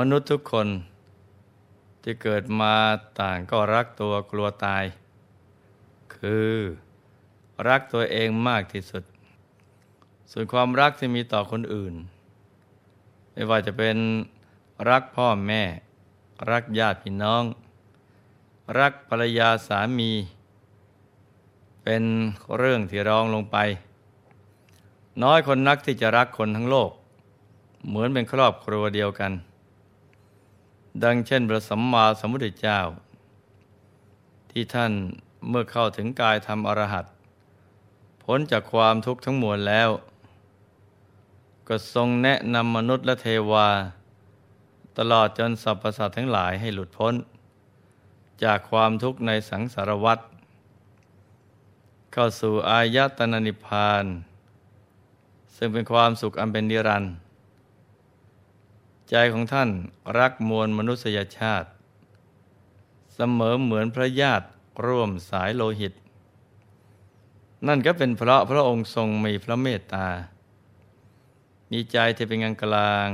มนุษย์ทุกคนที่เกิดมาต่างก็รักตัวกลัวตาย คือรักตัวเองมากที่สุด ส่วนความรักที่มีต่อคนอื่น ไม่ว่าจะเป็นรักพ่อแม่ รักญาติพี่น้อง รักภรรยาสามี เป็นเรื่องที่รองลงไป น้อยคนนักที่จะรักคนทั้งโลก เหมือนเป็นครอบครัวเดียวกัน ดังเช่นพระสัมมาสัมพุทธเจ้า ที่ท่านเมื่อเข้าถึงกายธรรมอรหัตพ้นจากความทุกข์ทั้งมวลแล้ว ก็ทรงแนะนำมนุษย์และเทวา ตลอดจนสรรพสัตว์ทั้งหลายให้หลุดพ้น จากความทุกข์ในสังสารวัฏเข้าสู่อายตนะนิพพาน ซึ่งเป็นความสุขอันเป็นนิรันดร์ ใจของท่านรักมวลมนุษยชาติ เสมอเหมือนพระญาติร่วมสายโลหิต นั่นก็เป็นเพราะพระองค์ทรงมีพระเมตตา มีใจที่เป็นกลางกลาง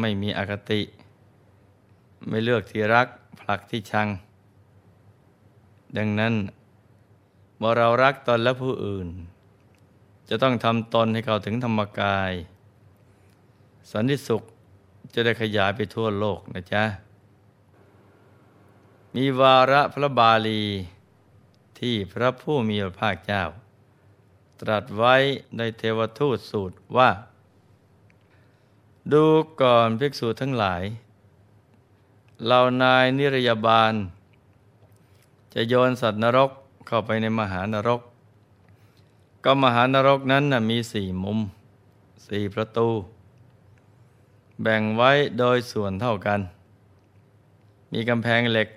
ไม่มีอคติ ไม่เลือกที่รักผลักที่ชัง ดังนั้นเมื่อเรารักตนและผู้อื่น จะต้องทำตนให้เขาถึงธรรมกาย สันติสุข จะได้ขยายไปทั่วโลกนะจ๊ะ มีวาระพระบาลีที่พระผู้มีพระภาคเจ้า ตรัสไว้ในเทวทูตสูตรว่า ดูก่อนภิกษุทั้งหลายเหล่านายนิรยาบาล จะโยนสัตว์นรกเข้าไปในมหานรก ก็มหานรกนั้นนะมีสี่มุมสี่ประตู แบ่งไว้โดยส่วนเท่ากัน มีกำแพงเหล็ก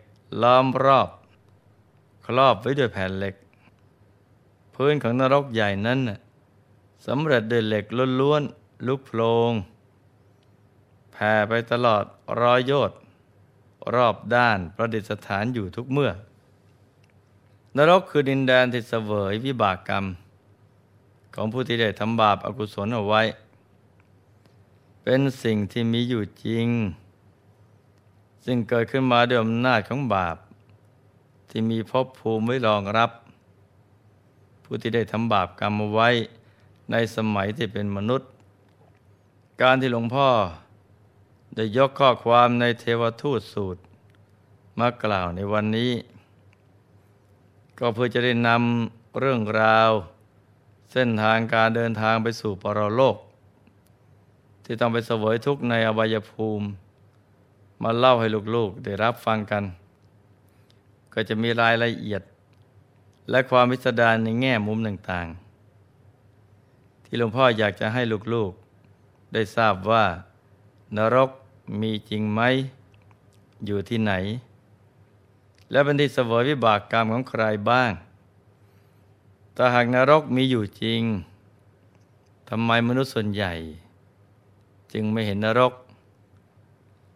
ล้อมรอบ ครอบไว้ด้วยแผ่นเหล็ก พื้นของนรกใหญ่นั้นสำเร็จด้วยเหล็กล้วนๆลุกโพลงแผ่ไปตลอดร้อยโยชน์รอบด้านประดิษฐานอยู่ทุกเมื่อ นรกคือดินแดนที่เสวยวิบากกรรม ของผู้ที่ได้ทำบาปอากุศลเอาไว้ เป็นสิ่งที่มีอยู่จริง ซึ่งเกิดขึ้นมาด้วยอำนาจของบาป ที่มีภพภูมิไว้รองรับ ผู้ที่ได้ทำบาปกรรมไว้ในสมัยที่เป็นมนุษย์ การที่หลวงพ่อได้ยกข้อความในเทวทูตสูตร มากล่าวในวันนี้ ก็เพื่อจะได้นำเรื่องราว เส้นทางการเดินทางไปสู่ปรโลก ที่ต้องไปเสวยทุกข์ในอบายภูมิ มาเล่าให้ลูกๆได้รับฟังกัน ก็จะมีรายละเอียด และความพิสดารในแง่มุมต่างๆ ที่หลวงพ่ออยากจะให้ลูกๆ ได้ทราบว่า นรกมีจริงไหม อยู่ที่ไหน และเป็นที่เสวยวิบากกรรมของใครบ้างถ้าหากนรกมีอยู่จริงทำไมมนุษย์ส่วนใหญ่ จึงไม่เห็นนรก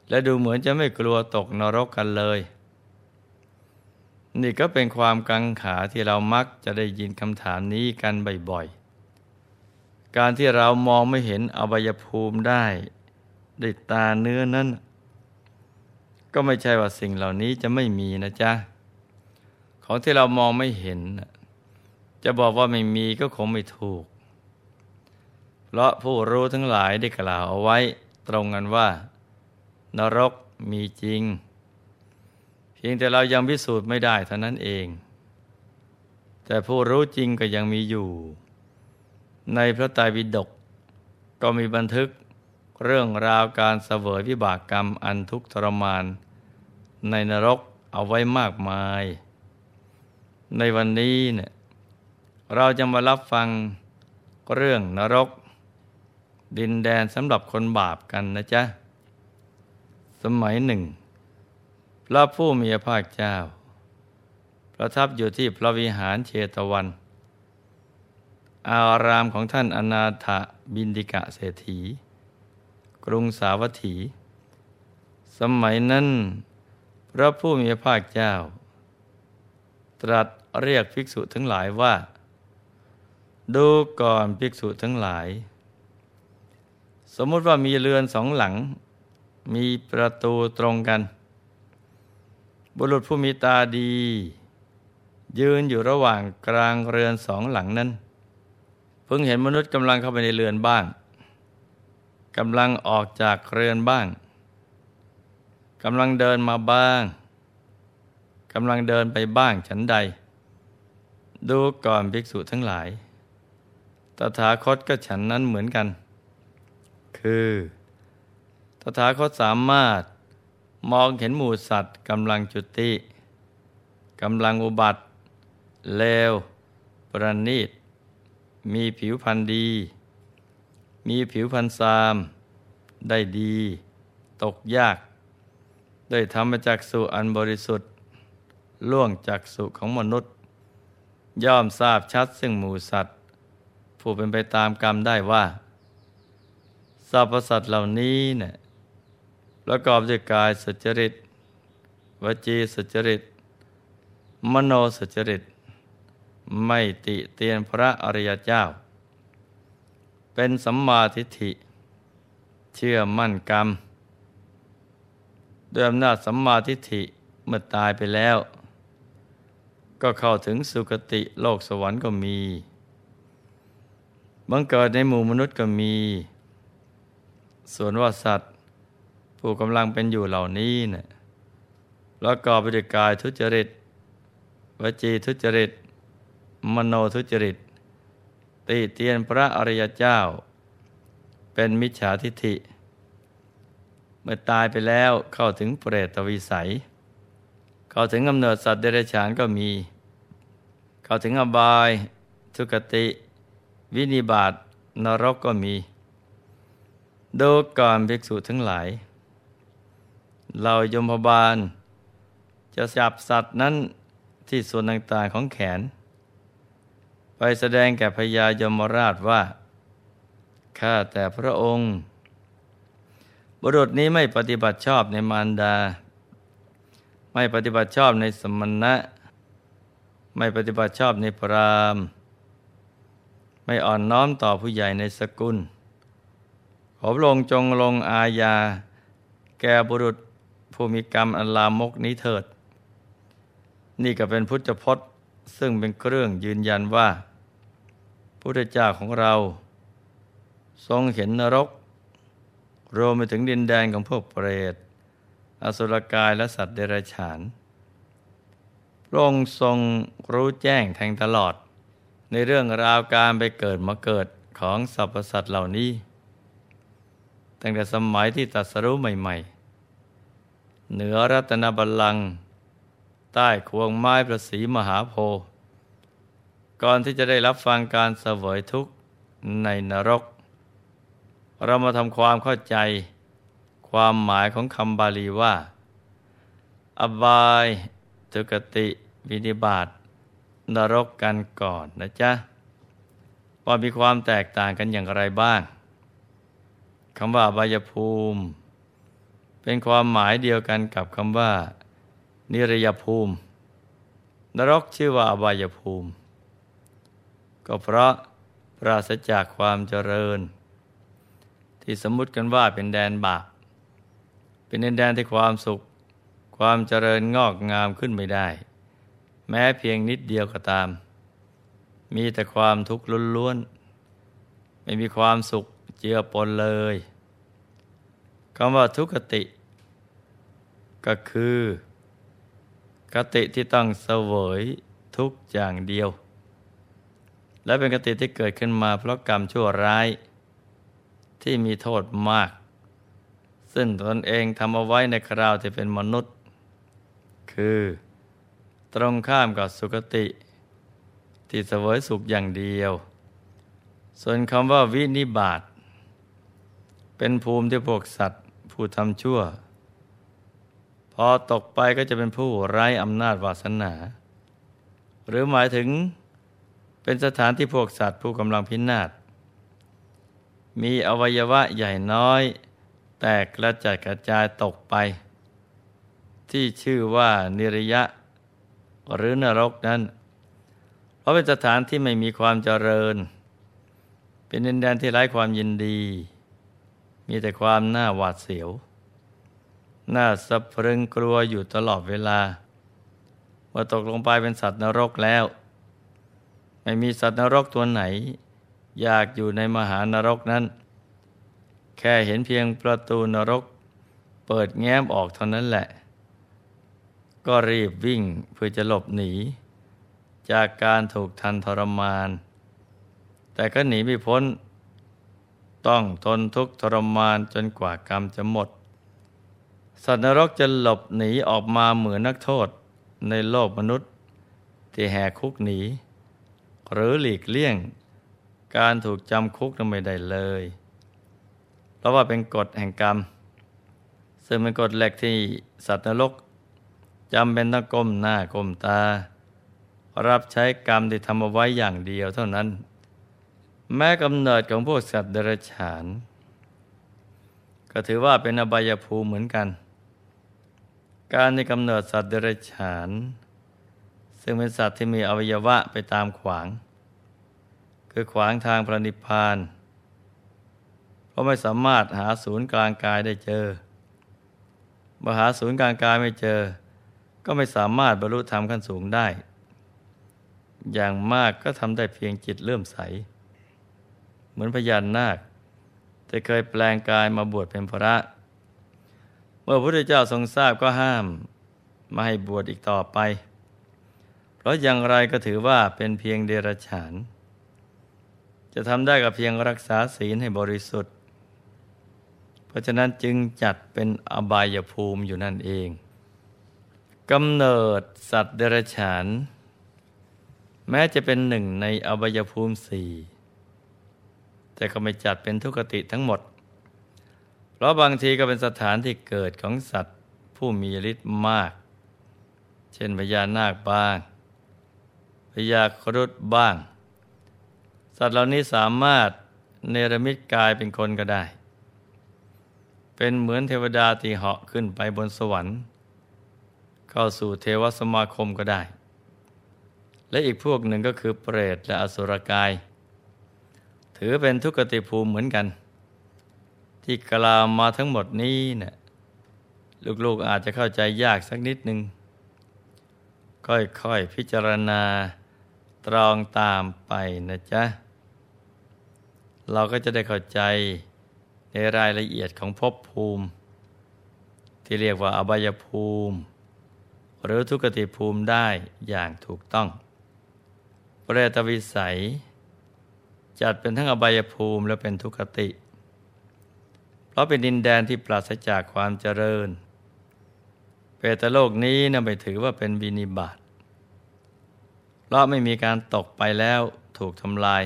และดูเหมือนจะไม่กลัวตกนรกกันเลย นี่ก็เป็นความกังขาที่เรามักจะได้ยินคำถามนี้กันบ่อยๆ การที่เรามองไม่เห็นอบายภูมิได้ด้วยตาเนื้อนั้น ก็ไม่ใช่ว่าสิ่งเหล่านี้จะไม่มีนะจ๊ะ ของที่เรามองไม่เห็น จะบอกว่าไม่มีก็คงไม่ถูก เพราะผู้รู้ทั้งหลายได้กล่าวเอาไว้ตรงกันว่า นรกมีจริง เพียงแต่เรายังพิสูจน์ไม่ได้เท่านั้นเอง แต่ผู้รู้จริงก็ยังมีอยู่ ในพระไตรปิฎกก็มีบันทึกเรื่องราวการเสวยวิบากกรรมอันทุกข์ทรมาน ในนรกเอาไว้มากมาย ในวันนี้เนี่ยเราจะมารับฟังเรื่องนรก ดินแดนสำหรับคนบาปกันนะจ๊ะ สมัยหนึ่ง พระผู้มีพระภาคเจ้า ประทับอยู่ที่พระวิหารเชตวัน อารามของท่านอนาถบินดิกะเศรษฐี กรุงสาวัตถี สมัยนั้น พระผู้มีพระภาคเจ้า ตรัสเรียกภิกษุทั้งหลายว่า ดูก่อนภิกษุทั้งหลาย สมมติว่ามีเรือนสองหลัง มีประตูตรงกัน บุรุษผู้มีตาดี ยืนอยู่ระหว่างกลางเรือนสองหลังนั้นเพิ่งเห็นมนุษย์กำลังเข้าไปในเรือนบ้างกำลังออกจากเรือนบ้างกำลังเดินมาบ้างกำลังเดินไปบ้างฉันใด ดูก่อนภิกษุทั้งหลาย ตถาคตก็ฉันนั้นเหมือนกัน คือ ตถาคตสามารถมองเห็นหมู่สัตว์กำลังจุติกำลังอุบัติ เลว ประณีต มีผิวพรรณดี มีผิวพรรณซาม ได้ดี ตกยาก ได้ทำมาจากสุอันบริสุทธิ์ ล่วงจากสุของมนุษย์ ย่อมทราบชัดซึ่งหมูสัตว์ ผู้เป็นไปตามกรรมได้ว่า สรรพสัตว์เหล่านี้เนี่ยประกอบด้วยกายสุจริต วจีสุจริต มโนสุจริต ไม่ติเตียนพระอริยเจ้า เป็นสัมมาทิฏฐิ เชื่อมั่นกรรมด้วยอำนาจสัมมาทิฏฐิเมื่อตายไปแล้ว ก็เข้าถึงสุคติโลกสวรรค์ก็มีบังเกิดในหมู่มนุษย์ก็มี ส่วนว่าสัตว์ ผู้กำลังเป็นอยู่เหล่านี้เนะี่ยแล้วก็ไปด้วยกายทุจริต วจีทุจริต มโนทุจริต ตีเตียนพระอริยเจ้า เป็นมิจฉาทิฏฐิ เมื่อตายไปแล้วเข้าถึงเปรตวิสัย เข้าถึงกำเนิดสัตว์เดรัจฉานก็มี เข้าถึงอบาย ทุกติ วินิบาตนรกก็มี ดูก่อนภิกษุทั้งหลาย เรายมพบาล จะจับสัตว์นั้นที่ส่วนต่างๆของแขน ไปแสดงแก่พญายมราชว่า ข้าแต่พระองค์ บุรุษนี้ไม่ปฏิบัติชอบในมารดา ไม่ปฏิบัติชอบในสมณะ ไม่ปฏิบัติชอบในพรามไม่อ่อนน้อมต่อผู้ใหญ่ในสกุล ขอพระองค์จงลงอาญา แก่บุรุษผู้มีกรรมอันลามกนี้เถิด นี่ก็เป็นพุทธพจน์ซึ่งเป็นเครื่องยืนยันว่าพุทธเจ้าของเรา ทรงเห็นนรก รวมไปถึงดินแดนของพวกเปรต อสุรกายและสัตว์เดรัจฉานพระองค์ทรงรู้แจ้งแทงตลอด ในเรื่องราวการไปเกิดมาเกิดของสรรพสัตว์เหล่านี้ ตั้งแต่สมัยที่ตัดสรู้ใหม่ ๆ เหนือรัตนบัลลังก์ใต้ควงไม้ประสีมหาโพธิ์ก่อนที่จะได้รับฟังการเสวยทุกข์ในนรก เรามาทำความเข้าใจ ความหมายของคำบาลีว่า อบายทุกติวินิบาตนรกกันก่อนนะจ๊ะว่ามีความแตกต่างกันอย่างไรบ้าง คำว่าอบายภูมิ เป็นความหมายเดียวกันกับคำว่า นิรยภูมิ นรกชื่อว่าอบายภูมิ ก็เพราะปราศจากความเจริญ ที่สมมุติกันว่าเป็นแดนบาป เป็นดินแดนที่ความสุข ความเจริญงอกงามขึ้นไม่ได้ แม้เพียงนิดเดียวก็ตาม มีแต่ความทุกข์ล้วนๆไม่มีความสุข เจือปนเลยคำว่าทุกขติ ก็คือ กติที่ต้องเสวยทุกอย่างเดียว และเป็นกติที่เกิดขึ้นมาเพราะกรรมชั่วร้าย ที่มีโทษมาก ซึ่งตนเองทำเอาไว้ในคราวที่เป็นมนุษย์ คือ ตรงข้ามกับสุคติ ที่เสวยสุขอย่างเดียว ส่วนคำว่าวินิบาต เป็นภูมิที่พวกสัตว์ผู้ทำชั่ว พอตกไปก็จะเป็นผู้ไร้อำนาจวาสนา หรือหมายถึงเป็นสถานที่พวกสัตว์ผู้กำลังพินาศมีอวัยวะใหญ่น้อย แตกกระจัดกระจายตกไป ที่ชื่อว่านิรยะ หรือนรกนั้น เพราะเป็นสถานที่ไม่มีความเจริญ เป็นดินแดนที่ไร้ความยินดี มีแต่ความน่าหวาดเสียวน่าสะพรึงกลัวอยู่ตลอดเวลา ว่าตกลงไปเป็นสัตว์นรกแล้ว ไม่มีสัตว์นรกตัวไหน อยากอยู่ในมหานรกนั้น แค่เห็นเพียงประตูนรก เปิดแง้มออกเท่านั้นแหละ ก็รีบวิ่งเพื่อจะหลบหนี จากการถูกทันทรมาน แต่ก็หนีไม่พ้น ต้องทนทุกข์ทรมานจนกว่ากรรมจะหมด สัตว์นรกจะหลบหนีออกมาเหมือนนักโทษในโลกมนุษย์ ที่แหกคุกหนี หรือหลีกเลี่ยง การถูกจำคุกทำไม่ได้เลย เพราะว่าเป็นกฎแห่งกรรม ซึ่งเป็นกฎแหลกที่สัตว์นรกจำเป็นต้องก้มหน้าก้มตา รับใช้กรรมที่ทำเอาไว้อย่างเดียวเท่านั้น แม้กำเนิดของพวกสัตว์เดรัจฉาน ก็ถือว่าเป็นอบายภูมิเหมือนกัน การในกำเนิดสัตว์เดรัจฉาน ซึ่งเป็นสัตว์ที่มีอวัยวะไปตามขวาง คือขวางทางพระนิพพานเพราะไม่สามารถหาศูนย์กลางกายได้เจอมหาศูนย์กลางกายไม่เจอ ก็ไม่สามารถบรรลุธรรมขั้นสูงได้ อย่างมากก็ทำได้เพียงจิตเลื่อมใส มือนพญานนาคแต่เคยแปลงกายมาบวชเป็นพระ เมื่อพระพุทธเจ้าทรงทราบก็ห้ามมาให้บวชอีกต่อไป เพราะอย่างไรก็ถือว่าเป็นเพียงเดรัจฉาน จะทำได้กับเพียงรักษาศีลให้บริสุทธิ์ เพราะฉะนั้นจึงจัดเป็นอบายภูมิอยู่นั่นเองกำเนิดสัตว์เดรัจฉาน แม้จะเป็นหนึ่งในอบายภูมิสี่ แต่ก็ไม่จัดเป็นทุกติทั้งหมด เพราะบางทีก็เป็นสถานที่เกิดของสัตว์ผู้มีฤทธิ์มาก เช่นพญานาคบ้างพญาครุฑบ้าง สัตว์เหล่านี้สามารถเนรมิตกายเป็นคนก็ได้ เป็นเหมือนเทวดาที่เหาะขึ้นไปบนสวรรค์ เข้าสู่เทวสมาคมก็ได้ และอีกพวกหนึ่งก็คือเปรตและอสุรกาย ถือเป็นทุกขติภูมิเหมือนกัน ที่กล่าวมาทั้งหมดนี้เนะี่ยลูกๆอาจจะเข้าใจยากสักนิดหนึ่งค่อยๆพิจารณาตรองตามไปนะจ๊ะ เราก็จะได้เข้าใจในรายละเอียดของภพภูมิ ที่เรียกว่าอบายภูมิ หรือทุกขติภูมิได้อย่างถูกต้อง เปรตวิสัย จัดเป็นทั้งอบายภูมิและเป็นทุกขติ เพราะเป็นดินแดนที่ปราศจากความเจริญ เปตโลกนี้นะไม่ถือว่าเป็นบินิบาตเพราะไม่มีการตกไปแล้วถูกทำลาย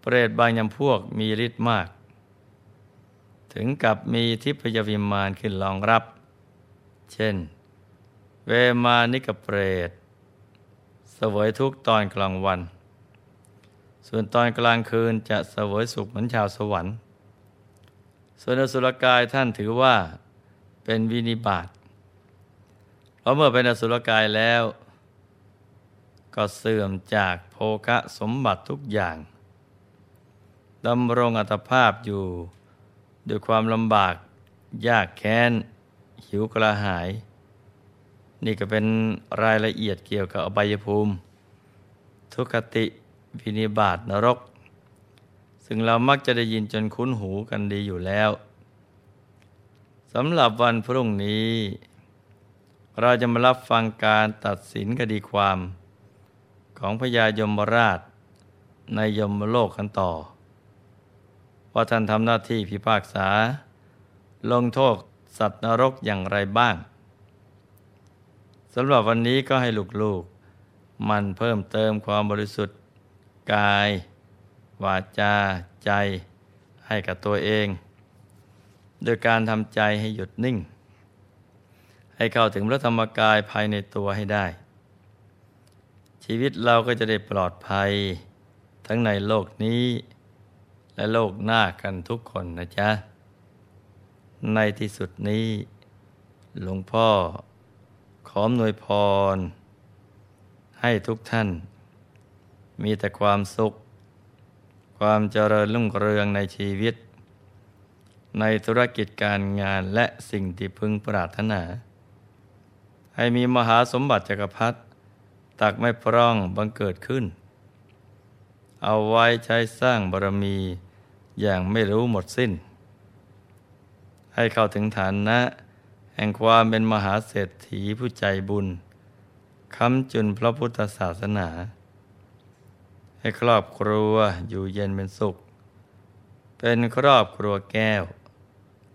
เปรตบางยำพวกมีฤทธิ์มาก ถึงกับมีทิพยวิมานขึ้นรองรับ เช่น เวมานิกเปรตสวยทุกตอนกลางวัน ส่วนตอนกลางคืนจะเสวยสุขเหมือนชาวสวรรค์ ส่วนอสุรกายท่านถือว่าเป็นวินิบาตเพราะเมื่อเป็นอสุรกายแล้ว ก็เสื่อมจากโภคะสมบัติทุกอย่างดำรงอัตภาพอยู่ ด้วยความลำบาก ยากแค้น หิวกระหาย นี่ก็เป็นรายละเอียดเกี่ยวกับอบายภูมิ ทุกขติ พินิบาตนรก ซึ่งเรามักจะได้ยินจนคุ้นหูกันดีอยู่แล้วสำหรับวันพรุ่งนี้ เราจะมารับฟังการตัดสินคดีความ ของพญายมราช ในยมโลกกันต่อ ว่าท่านทำหน้าที่พิพากษา ลงโทษสัตว์นรกอย่างไรบ้างสำหรับวันนี้ก็ให้ลูกๆ มันเพิ่มเติมความบริสุทธิ์ กาย วาจา ใจให้กับตัวเอง โดยการทำใจให้หยุดนิ่ง ให้เข้าถึงพระธรรมกายภายในตัวให้ได้ ชีวิตเราก็จะได้ปลอดภัย ทั้งในโลกนี้ และโลกหน้ากันทุกคนนะจ๊ะ ในที่สุดนี้ หลวงพ่อขอมนวยพร ให้ทุกท่าน มีแต่ความสุข ความเจริญรุ่งเรืองในชีวิต ในธุรกิจการงานและสิ่งที่พึงปรารถนา ให้มีมหาสมบัติจักรพรรดิตักไม่พร่องบังเกิดขึ้น เอาไว้ใช้สร้างบารมีอย่างไม่รู้หมดสิ้น ให้เข้าถึงฐานนะ แห่งความเป็นมหาเศรษฐีผู้ใจบุญคำจุนพระพุทธศาสนา ให้ครอบครัวอยู่เย็นเป็นสุข เป็นครอบครัวแก้ว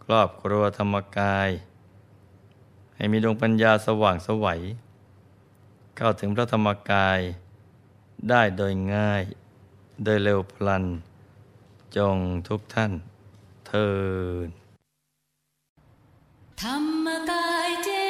ครอบครัวธรรมกาย ให้มีดวงปัญญาสว่างสวัย เข้าถึงพระธรรมกายได้โดยง่าย โดยเร็วพลัน จงทุกท่านเทินธรรมกายเจ